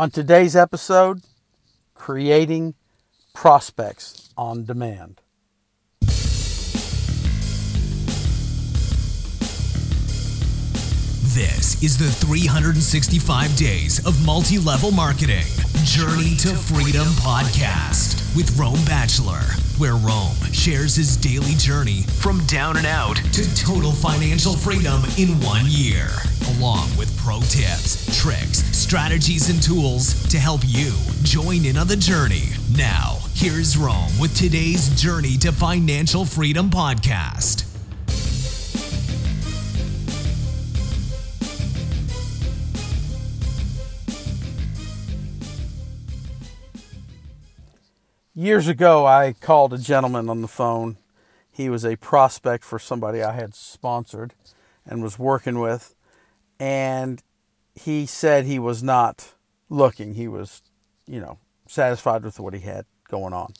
On today's episode, creating prospects on demand. This is the 365 Days of Multi Level Marketing Journey to Freedom podcast with Rome Bachelor, where Rome shares his daily journey from down and out to total financial freedom in one year, along with pro tips, tricks, strategies, and tools to help you join in on the journey. Now, here's Rome with today's Journey to Financial Freedom podcast. Years ago, I called a gentleman on the phone. He was a prospect for somebody I had sponsored and was working with. And he said he was not looking. He was, you know, satisfied with what he had going on.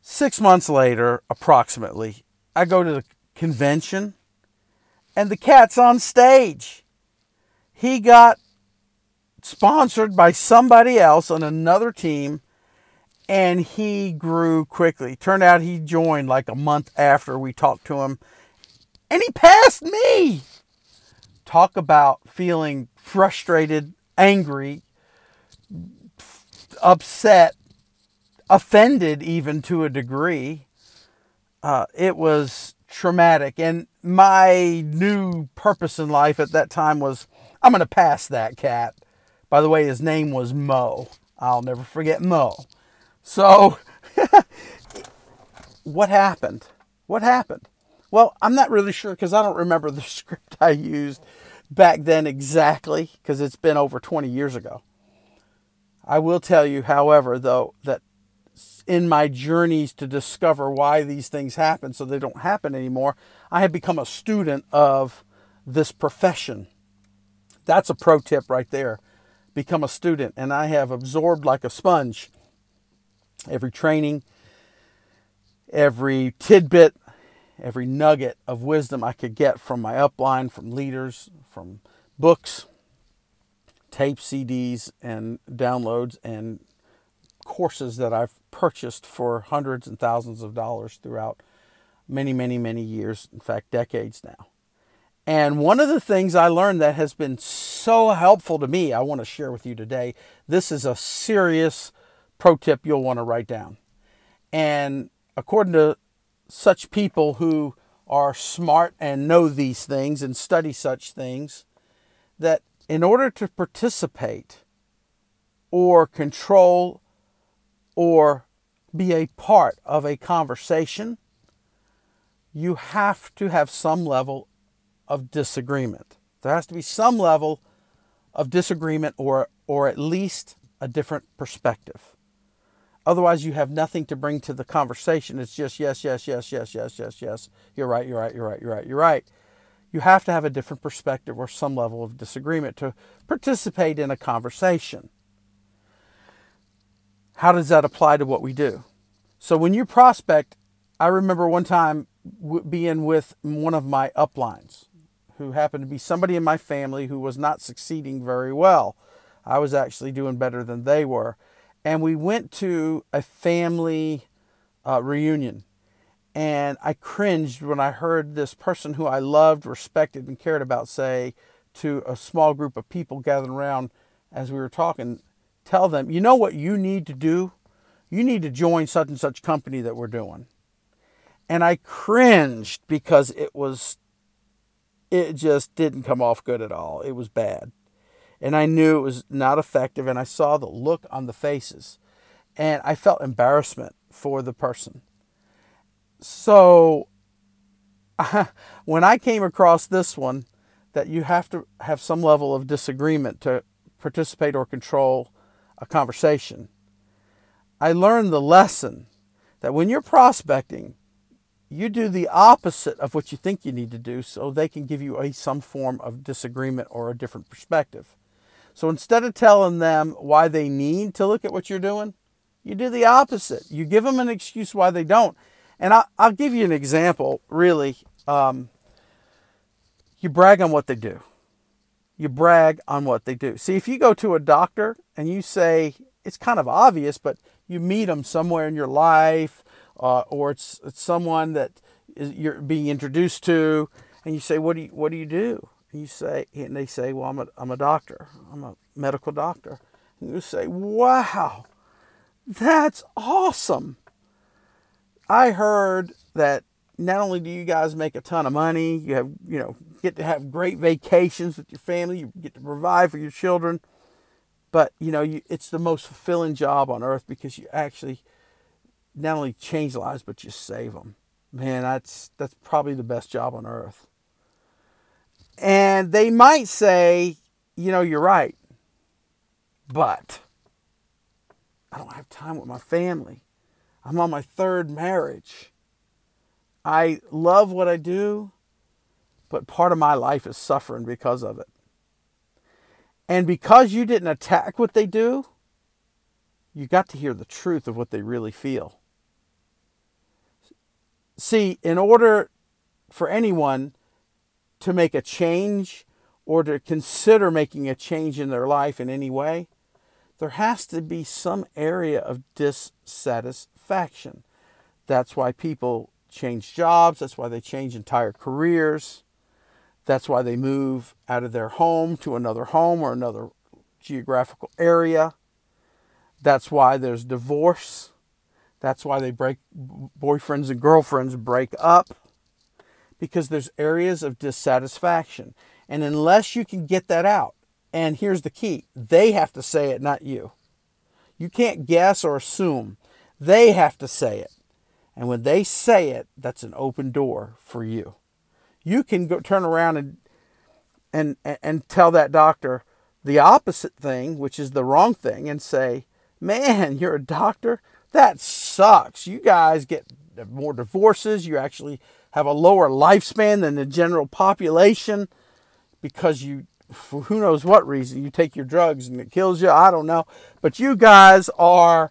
Six months later, approximately, I go to the convention and the cat's on stage. He got sponsored by somebody else on another team and he grew quickly. Turned out he joined like a month after we talked to him and he passed me. Talk about feeling frustrated, angry, upset, offended, even to a degree. Uh, it was traumatic. And my new purpose in life at that time was I'm going to pass that cat. By the way, his name was Mo. I'll never forget Mo. So, what happened? What happened? Well, I'm not really sure because I don't remember the script I used back then exactly because it's been over 20 years ago. I will tell you, however, though, that in my journeys to discover why these things happen so they don't happen anymore, I have become a student of this profession. That's a pro tip right there become a student, and I have absorbed like a sponge every training, every tidbit, every nugget of wisdom I could get from my upline, from leaders, from books, tape CDs, and downloads, and courses that I've purchased for hundreds and thousands of dollars throughout many, many, many years, in fact, decades now. And one of the things I learned that has been so helpful to me, I want to share with you today. This is a serious pro tip you'll want to write down. And according to such people who are smart and know these things and study such things, that in order to participate or control or be a part of a conversation, you have to have some level of disagreement. There has to be some level of disagreement or, or at least a different perspective. Otherwise, you have nothing to bring to the conversation. It's just yes, yes, yes, yes, yes, yes, yes. You're right, you're right, you're right, you're right, you're right. You have to have a different perspective or some level of disagreement to participate in a conversation. How does that apply to what we do? So, when you prospect, I remember one time being with one of my uplines who happened to be somebody in my family who was not succeeding very well. I was actually doing better than they were. And we went to a family uh, reunion. And I cringed when I heard this person who I loved, respected, and cared about say to a small group of people gathered around as we were talking, tell them, you know what you need to do? You need to join such and such company that we're doing. And I cringed because it was it just didn't come off good at all. It was bad. And I knew it was not effective, and I saw the look on the faces, and I felt embarrassment for the person. So when I came across this one, that you have to have some level of disagreement to participate or control a conversation, I learned the lesson that when you're prospecting, you do the opposite of what you think you need to do so they can give you a, some form of disagreement or a different perspective. So instead of telling them why they need to look at what you're doing, you do the opposite. You give them an excuse why they don't. And I, will give you an example, really. Um, you brag on what they do. you brag on what they do. See, if you go to a doctor and you say, it's kind of obvious, but you meet them somewhere in your life, uh, or it's, it's someone that is, you're being introduced to, and you say, what do you, what do you do? And you say, and they say, well, I'm a, I'm a doctor. I'm a medical doctor. And you say, wow, that's awesome. I heard that not only do you guys make a ton of money, you have, you know, get to have great vacations with your family, you get to provide for your children, but you know, you, it's the most fulfilling job on earth because you actually not only change lives but you save them. Man, that's that's probably the best job on earth. And they might say, you know, you're right. But I don't have time with my family. I'm on my third marriage. I love what I do, but part of my life is suffering because of it. And because you didn't attack what they do, you got to hear the truth of what they really feel. See, in order for anyone to make a change or to consider making a change in their life in any way, there has to be some area of dissatisfaction. That's why people change jobs. That's why they change entire careers. That's why they move out of their home to another home or another geographical area. That's why there's divorce. That's why they break boyfriends and girlfriends break up because there's areas of dissatisfaction. And unless you can get that out, and here's the key, they have to say it, not you. You can't guess or assume. They have to say it. And when they say it, that's an open door for you. You can go turn around and and and tell that doctor the opposite thing, which is the wrong thing, and say, "Man, you're a doctor. That sucks. You guys get more divorces. You actually have a lower lifespan than the general population because you, for who knows what reason, you take your drugs and it kills you. I don't know. But you guys are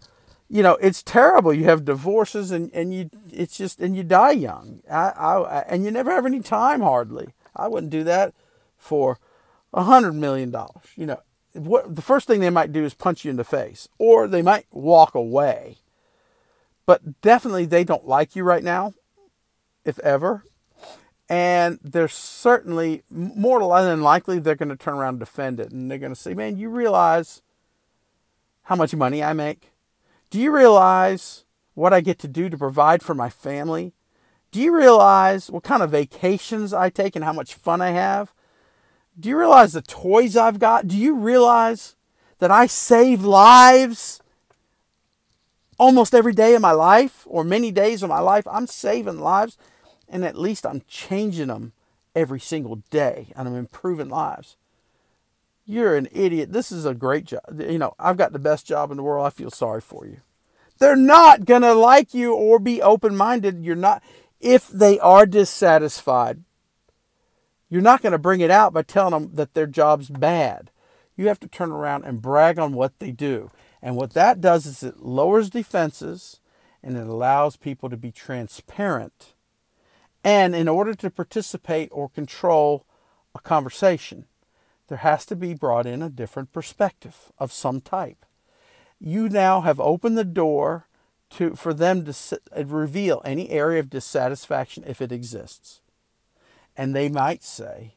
you know it's terrible you have divorces and, and you it's just and you die young I, I and you never have any time hardly i wouldn't do that for a hundred million dollars you know what the first thing they might do is punch you in the face or they might walk away but definitely they don't like you right now if ever and they're certainly more than likely they're going to turn around and defend it and they're going to say man you realize how much money i make do you realize what I get to do to provide for my family? Do you realize what kind of vacations I take and how much fun I have? Do you realize the toys I've got? Do you realize that I save lives almost every day of my life or many days of my life? I'm saving lives and at least I'm changing them every single day and I'm improving lives. You're an idiot. This is a great job. You know, I've got the best job in the world. I feel sorry for you. They're not going to like you or be open minded. You're not, if they are dissatisfied, you're not going to bring it out by telling them that their job's bad. You have to turn around and brag on what they do. And what that does is it lowers defenses and it allows people to be transparent. And in order to participate or control a conversation, there has to be brought in a different perspective of some type. You now have opened the door to, for them to uh, reveal any area of dissatisfaction if it exists. And they might say,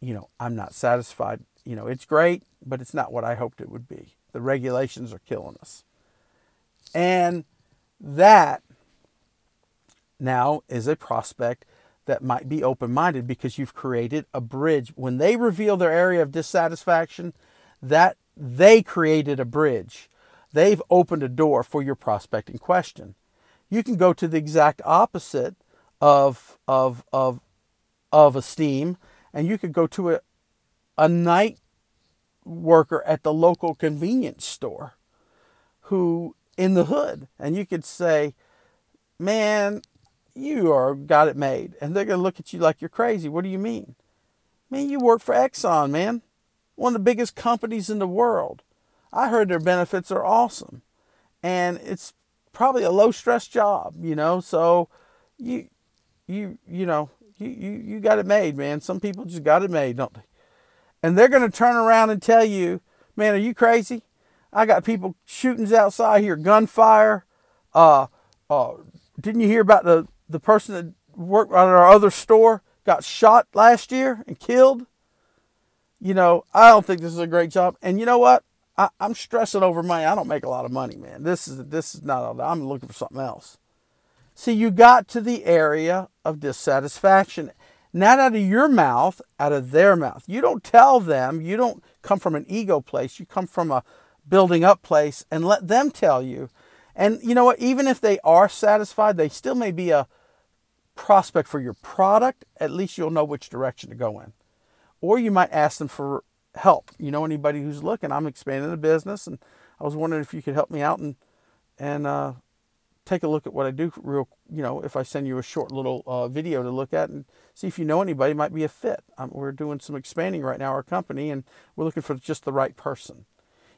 you know, I'm not satisfied. You know, it's great, but it's not what I hoped it would be. The regulations are killing us. And that now is a prospect that might be open minded because you've created a bridge. When they reveal their area of dissatisfaction, that they created a bridge. They've opened a door for your prospecting question. You can go to the exact opposite of, of, of, of esteem, and you could go to a, a night worker at the local convenience store who in the hood, and you could say, Man, you are got it made. And they're going to look at you like you're crazy. What do you mean? Man, you work for Exxon, man. One of the biggest companies in the world. I heard their benefits are awesome. And it's probably a low stress job, you know. So you you you know, you, you you got it made, man. Some people just got it made, don't they? And they're going to turn around and tell you, man, are you crazy? I got people shootings outside here, gunfire. Uh, uh, didn't you hear about the, the person that worked at our other store got shot last year and killed? You know, I don't think this is a great job. And you know what? I, am stressing over money. I don't make a lot of money, man. This is this is not. I'm looking for something else. See, you got to the area of dissatisfaction, not out of your mouth, out of their mouth. You don't tell them. You don't come from an ego place. You come from a building up place, and let them tell you. And you know what? Even if they are satisfied, they still may be a prospect for your product. At least you'll know which direction to go in. Or you might ask them for help. You know anybody who's looking? I'm expanding the business, and I was wondering if you could help me out and and uh, take a look at what I do. Real, you know, if I send you a short little uh, video to look at and see if you know anybody might be a fit. Um, we're doing some expanding right now, our company, and we're looking for just the right person.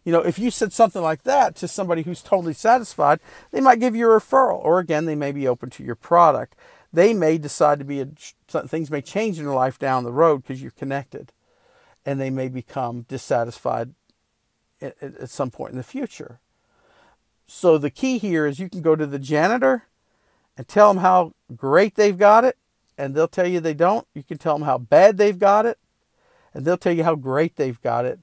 You know, if you said something like that to somebody who's totally satisfied, they might give you a referral, or again, they may be open to your product. They may decide to be a, things may change in their life down the road because you're connected and they may become dissatisfied at, at some point in the future. So the key here is you can go to the janitor and tell them how great they've got it, and they'll tell you they don't. You can tell them how bad they've got it, and they'll tell you how great they've got it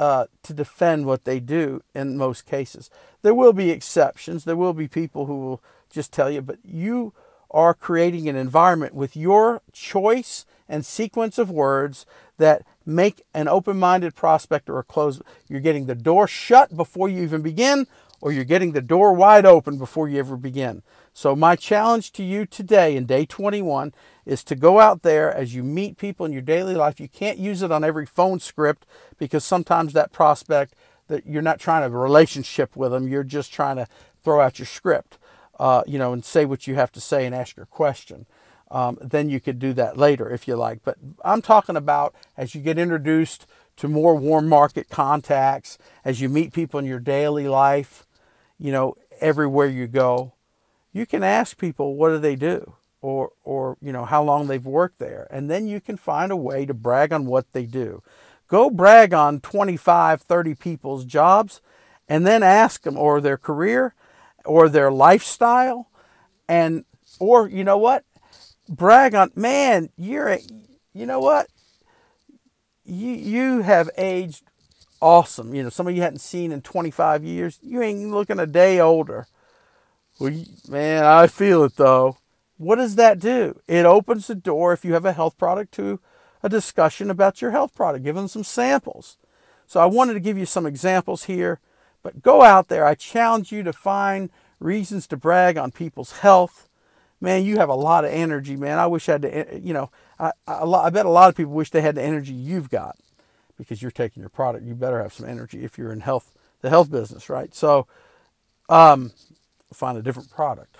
uh, to defend what they do in most cases. There will be exceptions. There will be people who will just tell you, but you are creating an environment with your choice and sequence of words that make an open minded prospect or close. You're getting the door shut before you even begin, or you're getting the door wide open before you ever begin. So, my challenge to you today in day 21 is to go out there as you meet people in your daily life. You can't use it on every phone script because sometimes that prospect that you're not trying to relationship with them, you're just trying to throw out your script, uh, you know, and say what you have to say and ask your question um, then you could do that later if you like. But I'm talking about as you get introduced to more warm market contacts, as you meet people in your daily life, you know, everywhere you go, you can ask people what do they do or or you know how long they've worked there and then you can find a way to brag on what they do. Go brag on 25, 30 people's jobs and then ask them or their career or their lifestyle and or you know what brag on, man, you're, a, you know what? You, you have aged awesome. You know, somebody you hadn't seen in 25 years, you ain't looking a day older. Well, man, I feel it though. What does that do? It opens the door if you have a health product to a discussion about your health product, give them some samples. So I wanted to give you some examples here, but go out there. I challenge you to find reasons to brag on people's health man, you have a lot of energy, man. I wish I had to, eh, you know, I, I, I bet a lot of people wish they had the energy you've got because you're taking your product. You better have some energy if you're in health, the health business, right? So, um, find a different product.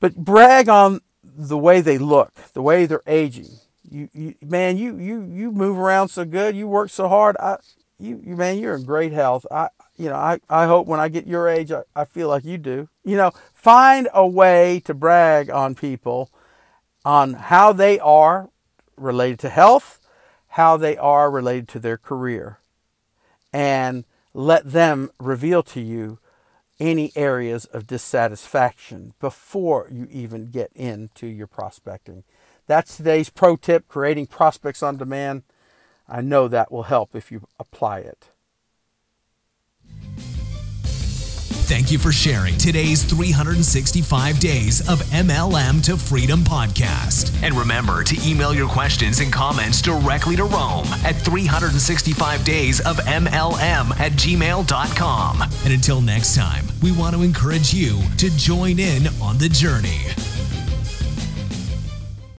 But brag on the way they look, the way they're aging. You, you man, you you you move around so good. You work so hard. I, you, you man, you're in great health. I, you know, I, I hope when I get your age, I, I feel like you do. You know, find a way to brag on people on how they are related to health, how they are related to their career, and let them reveal to you any areas of dissatisfaction before you even get into your prospecting. That's today's pro tip creating prospects on demand. I know that will help if you apply it. Thank you for sharing today's 365 Days of MLM to Freedom podcast. And remember to email your questions and comments directly to Rome at 365 Days of MLM at gmail.com. And until next time, we want to encourage you to join in on the journey.